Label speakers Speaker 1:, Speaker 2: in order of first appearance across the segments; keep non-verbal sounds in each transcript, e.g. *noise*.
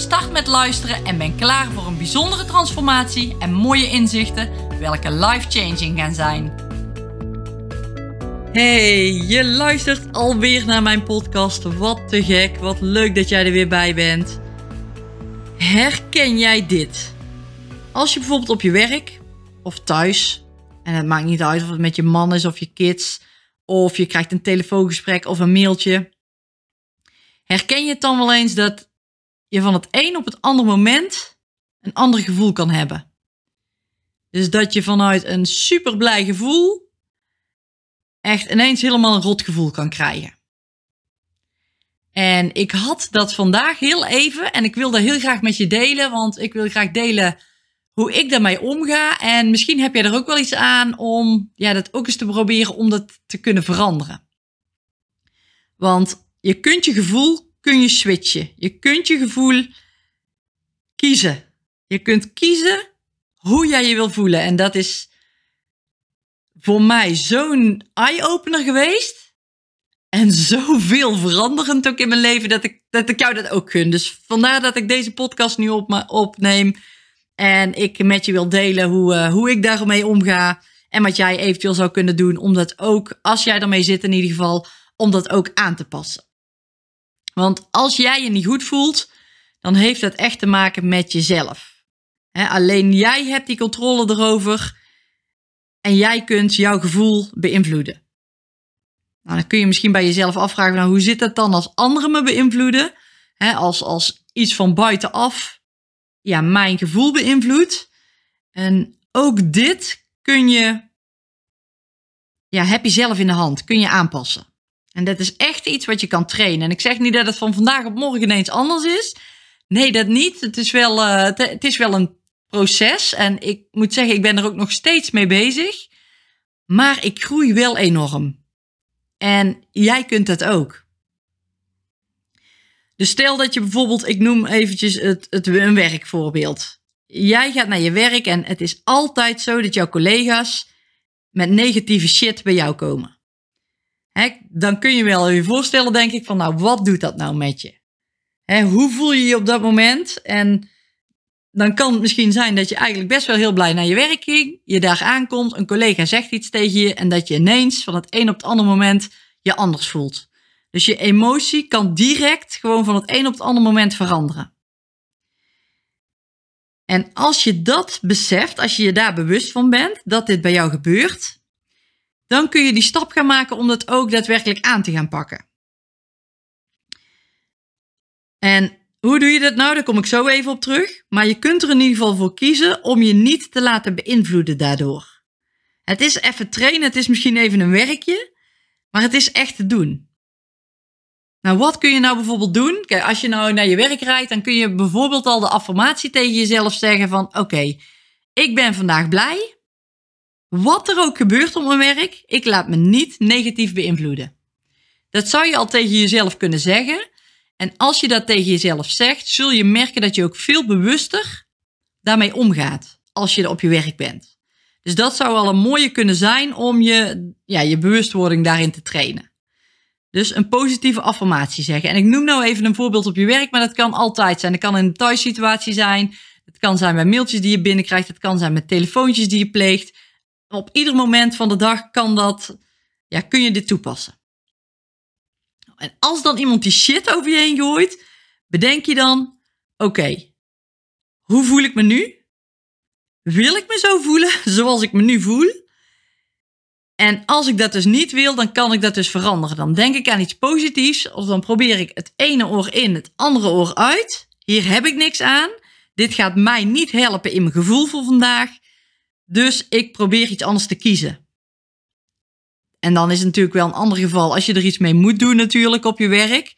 Speaker 1: start met luisteren en ben klaar voor een bijzondere transformatie en mooie inzichten welke life-changing gaan zijn. Hey, je luistert alweer naar mijn podcast. Wat te gek, wat leuk dat jij er weer bij bent. Herken jij dit? Als je bijvoorbeeld op je werk of thuis, en het maakt niet uit of het met je man is of je kids, of je krijgt een telefoongesprek of een mailtje. Herken je het dan wel eens dat je van het een op het andere moment een ander gevoel kan hebben? Dus dat je vanuit een super blij gevoel echt ineens helemaal een rot gevoel kan krijgen. En ik had dat vandaag heel even en ik wil dat heel graag met je delen, want ik wil graag delen hoe ik daarmee omga. En misschien heb jij er ook wel iets aan om ja, dat ook eens te proberen om dat te kunnen veranderen. Want je kunt je gevoel kun je switchen. Je kunt je gevoel kiezen. Je kunt kiezen hoe jij je wil voelen. En dat is voor mij zo'n eye-opener geweest. En zoveel veranderend ook in mijn leven dat ik, dat ik jou dat ook gun. Dus vandaar dat ik deze podcast nu op opneem. En ik met je wil delen hoe, uh, hoe ik daarmee omga. En wat jij eventueel zou kunnen doen om dat ook, als jij ermee zit in ieder geval, om dat ook aan te passen. Want als jij je niet goed voelt, dan heeft dat echt te maken met jezelf. alleen jij hebt die controle erover en jij kunt jouw gevoel beïnvloeden. Nou, dan kun je misschien bij jezelf afvragen, nou, hoe zit dat dan als anderen me beïnvloeden? als, als iets van buitenaf ja, mijn gevoel beïnvloedt. En ook dit kun je, ja, heb je zelf in de hand, kun je aanpassen. En dat is echt iets wat je kan trainen. En ik zeg niet dat het van vandaag op morgen ineens anders is. Nee, dat niet. Het is wel, uh, het is wel een proces. En ik moet zeggen, ik ben er ook nog steeds mee bezig. Maar ik groei wel enorm. En jij kunt dat ook. Dus stel dat je bijvoorbeeld, ik noem eventjes het, het, een werkvoorbeeld. Jij gaat naar je werk en het is altijd zo dat jouw collega's met negatieve shit bij jou komen dan kun je wel je voorstellen, denk ik, van nou, wat doet dat nou met je? hoe voel je je op dat moment? En dan kan het misschien zijn dat je eigenlijk best wel heel blij naar je werk ging. Je daar aankomt, een collega zegt iets tegen je en dat je ineens van het een op het andere moment je anders voelt. Dus je emotie kan direct gewoon van het een op het andere moment veranderen. En als je dat beseft, als je je daar bewust van bent dat dit bij jou gebeurt, dan kun je die stap gaan maken om dat ook daadwerkelijk aan te gaan pakken. En hoe doe je dat nou? Daar kom ik zo even op terug. Maar je kunt er in ieder geval voor kiezen om je niet te laten beïnvloeden daardoor. Het is even trainen, het is misschien even een werkje, maar het is echt te doen. Nou, wat kun je nou bijvoorbeeld doen? Kijk, als je nou naar je werk rijdt, dan kun je bijvoorbeeld al de affirmatie tegen jezelf zeggen van oké, ik ben vandaag blij wat er ook gebeurt op mijn werk, ik laat me niet negatief beïnvloeden. Dat zou je al tegen jezelf kunnen zeggen. En als je dat tegen jezelf zegt, zul je merken dat je ook veel bewuster daarmee omgaat als je op je werk bent. Dus dat zou al een mooie kunnen zijn om je, ja, je bewustwording daarin te trainen. Dus een positieve affirmatie zeggen. En ik noem nou even een voorbeeld op je werk, maar dat kan altijd zijn. Het kan een thuissituatie zijn. Het kan zijn bij mailtjes die je binnenkrijgt. Het kan zijn met telefoontjes die je pleegt op ieder moment van de dag kan dat, ja, kun je dit toepassen. En als dan iemand die shit over je heen gooit, bedenk je dan, oké, hoe voel ik me nu? Wil ik me zo voelen *laughs* zoals ik me nu voel? En als ik dat dus niet wil, dan kan ik dat dus veranderen. Dan denk ik aan iets positiefs, of dan probeer ik het ene oor in, het andere oor uit. Hier heb ik niks aan. Dit gaat mij niet helpen in mijn gevoel voor vandaag. Dus ik probeer iets anders te kiezen. En dan is het natuurlijk wel een ander geval als je er iets mee moet doen natuurlijk op je werk.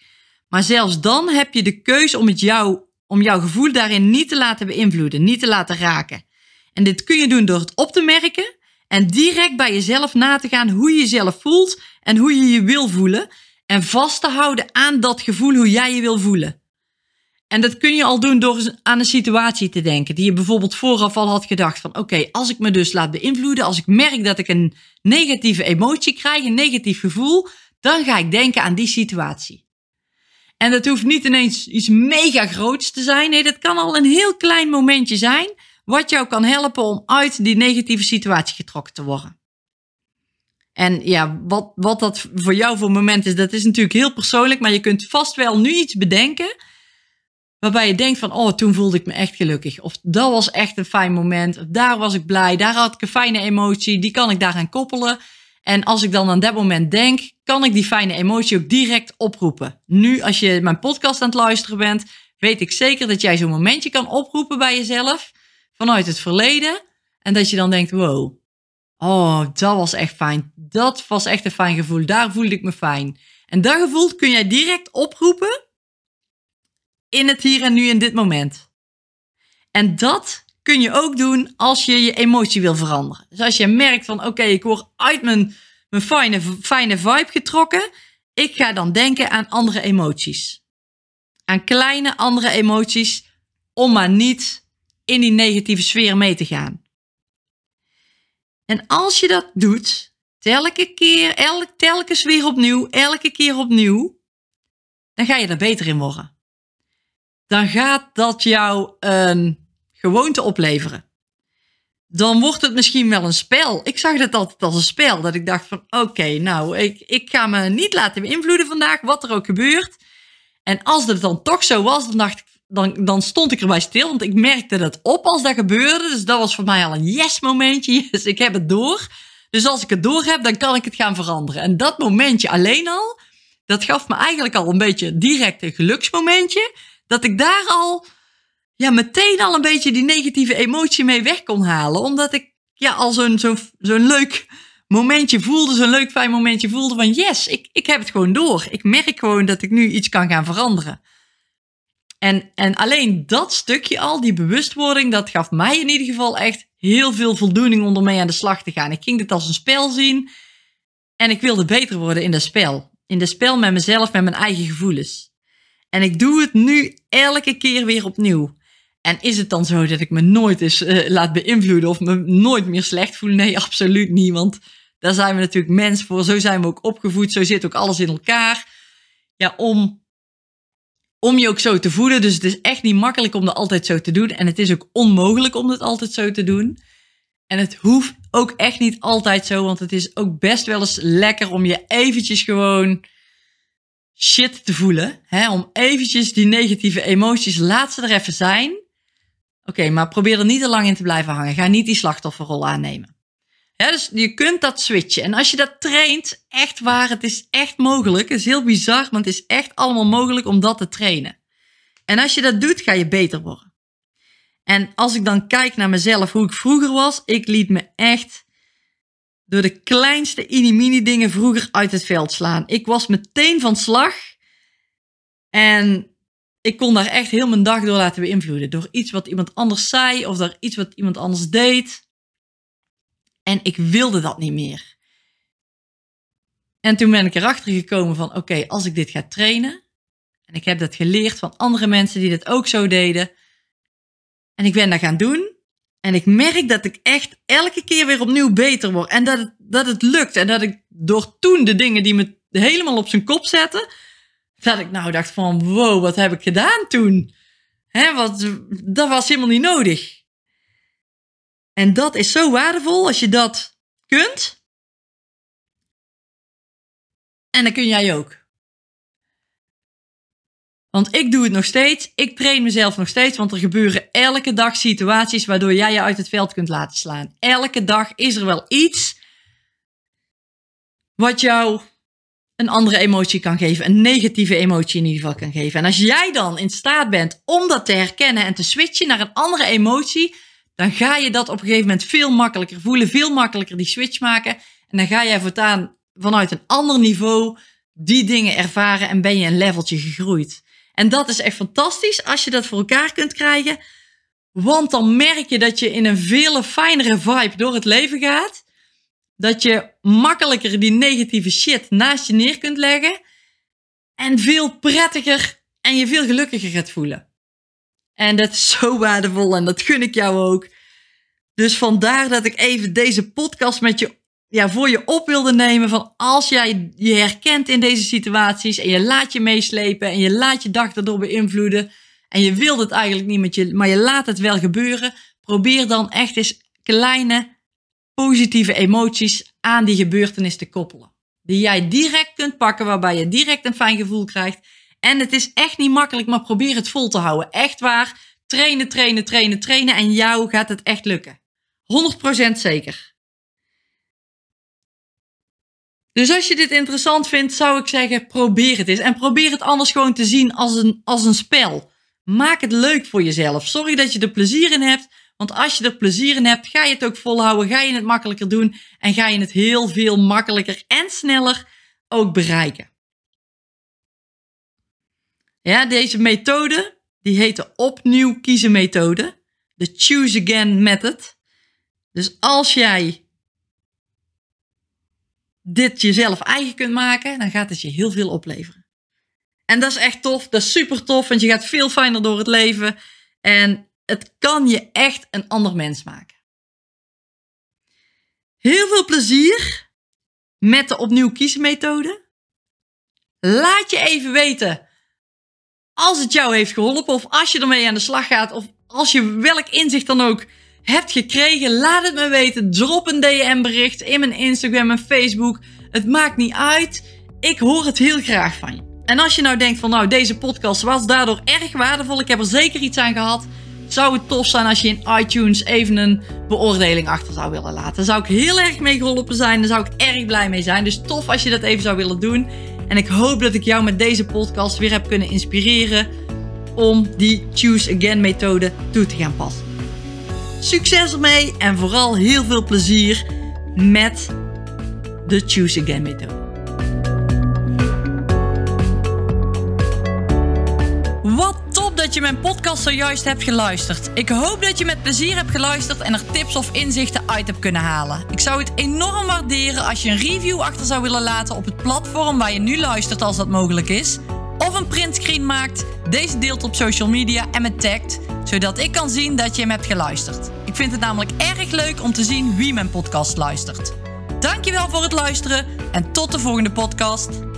Speaker 1: Maar zelfs dan heb je de keuze om het jou om jouw gevoel daarin niet te laten beïnvloeden, niet te laten raken. En dit kun je doen door het op te merken en direct bij jezelf na te gaan hoe je jezelf voelt en hoe je je wil voelen. En vast te houden aan dat gevoel hoe jij je wil voelen. En dat kun je al doen door aan een situatie te denken die je bijvoorbeeld vooraf al had gedacht van oké, als ik me dus laat beïnvloeden, als ik merk dat ik een negatieve emotie krijg, een negatief gevoel, dan ga ik denken aan die situatie. En dat hoeft niet ineens iets mega groots te zijn. Nee, dat kan al een heel klein momentje zijn wat jou kan helpen om uit die negatieve situatie getrokken te worden. En ja, wat, wat dat voor jou voor moment is, dat is natuurlijk heel persoonlijk, maar je kunt vast wel nu iets bedenken waarbij je denkt van, oh, toen voelde ik me echt gelukkig. Of dat was echt een fijn moment. Of daar was ik blij. Daar had ik een fijne emotie. Die kan ik daaraan koppelen. En als ik dan aan dat moment denk, kan ik die fijne emotie ook direct oproepen. Nu, als je mijn podcast aan het luisteren bent, weet ik zeker dat jij zo'n momentje kan oproepen bij jezelf vanuit het verleden. En dat je dan denkt, wow, oh, dat was echt fijn. Dat was echt een fijn gevoel. Daar voelde ik me fijn. En dat gevoel kun jij direct oproepen in het hier en nu in dit moment. En dat kun je ook doen als je je emotie wil veranderen. Dus als je merkt van oké, ik word uit mijn, mijn fijne, fijne vibe getrokken. Ik ga dan denken aan andere emoties. Aan kleine andere emoties om maar niet in die negatieve sfeer mee te gaan. En als je dat doet, telke keer, elk, telkens weer opnieuw, elke keer opnieuw, dan ga je er beter in worden. Dan gaat dat jou een gewoonte opleveren. Dan wordt het misschien wel een spel. Ik zag het altijd als een spel. Dat ik dacht van oké, nou, ik, ik ga me niet laten beïnvloeden vandaag, wat er ook gebeurt. En als het dan toch zo was, dan dacht ik, dan, dan stond ik erbij stil, want ik merkte dat op als dat gebeurde. Dus dat was voor mij al een yes momentje. *laughs* Dus ik heb het door. Dus als ik het door heb, dan kan ik het gaan veranderen. En dat momentje alleen al, dat gaf me eigenlijk al een beetje direct een geluksmomentje. Dat ik daar al ja, meteen al een beetje die negatieve emotie mee weg kon halen. Omdat ik ja, al zo'n zo'n leuk momentje voelde, zo'n leuk fijn momentje voelde van yes, ik, ik heb het gewoon door. Ik merk gewoon dat ik nu iets kan gaan veranderen. En, en alleen dat stukje al, die bewustwording, dat gaf mij in ieder geval echt heel veel voldoening om ermee aan de slag te gaan. Ik ging dit als een spel zien en ik wilde beter worden in dat spel. In dat spel met mezelf, met mijn eigen gevoelens. En ik doe het nu elke keer weer opnieuw. En is het dan zo dat ik me nooit eens uh, laat beïnvloeden of me nooit meer slecht voel? Nee, absoluut niet. Want daar zijn we natuurlijk mens voor. Zo zijn we ook opgevoed. Zo zit ook alles in elkaar. Ja, om, om je ook zo te voeden. Dus het is echt niet makkelijk om dat altijd zo te doen. En het is ook onmogelijk om dat altijd zo te doen. En het hoeft ook echt niet altijd zo. Want het is ook best wel eens lekker om je eventjes gewoon shit te voelen. Hè? Om eventjes die negatieve emoties, laat ze er even zijn. Oké, maar probeer er niet te lang in te blijven hangen. Ga niet die slachtofferrol aannemen. Ja, dus je kunt dat switchen. En als je dat traint, echt waar, het is echt mogelijk. Het is heel bizar, maar het is echt allemaal mogelijk om dat te trainen. En als je dat doet, ga je beter worden. En als ik dan kijk naar mezelf, hoe ik vroeger was, ik liet me echt door de kleinste inimini dingen vroeger uit het veld slaan. Ik was meteen van slag. En ik kon daar echt heel mijn dag door laten beïnvloeden. Door iets wat iemand anders zei of door iets wat iemand anders deed. En ik wilde dat niet meer. En toen ben ik erachter gekomen van oké, als ik dit ga trainen. En ik heb dat geleerd van andere mensen die dat ook zo deden. En ik ben dat gaan doen. En ik merk dat ik echt elke keer weer opnieuw beter word. En dat het, dat het lukt. En dat ik door toen de dingen die me helemaal op zijn kop zetten dat ik nou dacht van, wow, wat heb ik gedaan toen? Hè, wat, dat was helemaal niet nodig. En dat is zo waardevol als je dat kunt. En dan kun jij ook. Want ik doe het nog steeds. Ik train mezelf nog steeds. Want er gebeuren elke dag situaties waardoor jij je uit het veld kunt laten slaan. Elke dag is er wel iets wat jou een andere emotie kan geven. Een negatieve emotie in ieder geval kan geven. En als jij dan in staat bent om dat te herkennen en te switchen naar een andere emotie, dan ga je dat op een gegeven moment veel makkelijker voelen, veel makkelijker die switch maken. En dan ga jij voortaan vanuit een ander niveau die dingen ervaren en ben je een leveltje gegroeid. En dat is echt fantastisch als je dat voor elkaar kunt krijgen. Want dan merk je dat je in een veel fijnere vibe door het leven gaat. Dat je makkelijker die negatieve shit naast je neer kunt leggen. En veel prettiger en je veel gelukkiger gaat voelen. En dat is zo waardevol en dat gun ik jou ook. Dus vandaar dat ik even deze podcast met je ja, voor je op wilde nemen van als jij je herkent in deze situaties en je laat je meeslepen en je laat je dag erdoor beïnvloeden en je wilt het eigenlijk niet met je, maar je laat het wel gebeuren, probeer dan echt eens kleine positieve emoties aan die gebeurtenis te koppelen. Die jij direct kunt pakken, waarbij je direct een fijn gevoel krijgt. En het is echt niet makkelijk, maar probeer het vol te houden. Echt waar. Trainen, trainen, trainen, trainen en jou gaat het echt lukken. 100% zeker. Dus als je dit interessant vindt, zou ik zeggen, probeer het eens. En probeer het anders gewoon te zien als een, als een spel. Maak het leuk voor jezelf. Sorry dat je er plezier in hebt. Want als je er plezier in hebt, ga je het ook volhouden. Ga je het makkelijker doen. En ga je het heel veel makkelijker en sneller ook bereiken. Ja, deze methode, die heet de opnieuw kiezen methode. De choose again method. Dus als jij dit jezelf eigen kunt maken, dan gaat het je heel veel opleveren. En dat is echt tof, dat is super tof, want je gaat veel fijner door het leven en het kan je echt een ander mens maken. Heel veel plezier met de opnieuw kiezen methode. Laat je even weten als het jou heeft geholpen of als je ermee aan de slag gaat of als je welk inzicht dan ook hebt gekregen, laat het me weten. Drop een DM bericht in mijn Instagram en Facebook. Het maakt niet uit. Ik hoor het heel graag van je. En als je nou denkt van nou deze podcast was daardoor erg waardevol. Ik heb er zeker iets aan gehad. Zou het tof zijn als je in iTunes even een beoordeling achter zou willen laten. Daar zou ik heel erg mee geholpen zijn. Daar zou ik erg blij mee zijn. Dus tof als je dat even zou willen doen. En ik hoop dat ik jou met deze podcast weer heb kunnen inspireren om die Choose Again methode toe te gaan passen. Succes ermee en vooral heel veel plezier met de Choose Again methode. Wat top dat je mijn podcast zojuist hebt geluisterd. Ik hoop dat je met plezier hebt geluisterd en er tips of inzichten uit hebt kunnen halen. Ik zou het enorm waarderen als je een review achter zou willen laten op het platform waar je nu luistert als dat mogelijk is. Of een printscreen maakt, deze deelt op social media en me tagt zodat ik kan zien dat je hem hebt geluisterd. Ik vind het namelijk erg leuk om te zien wie mijn podcast luistert. Dankjewel voor het luisteren en tot de volgende podcast.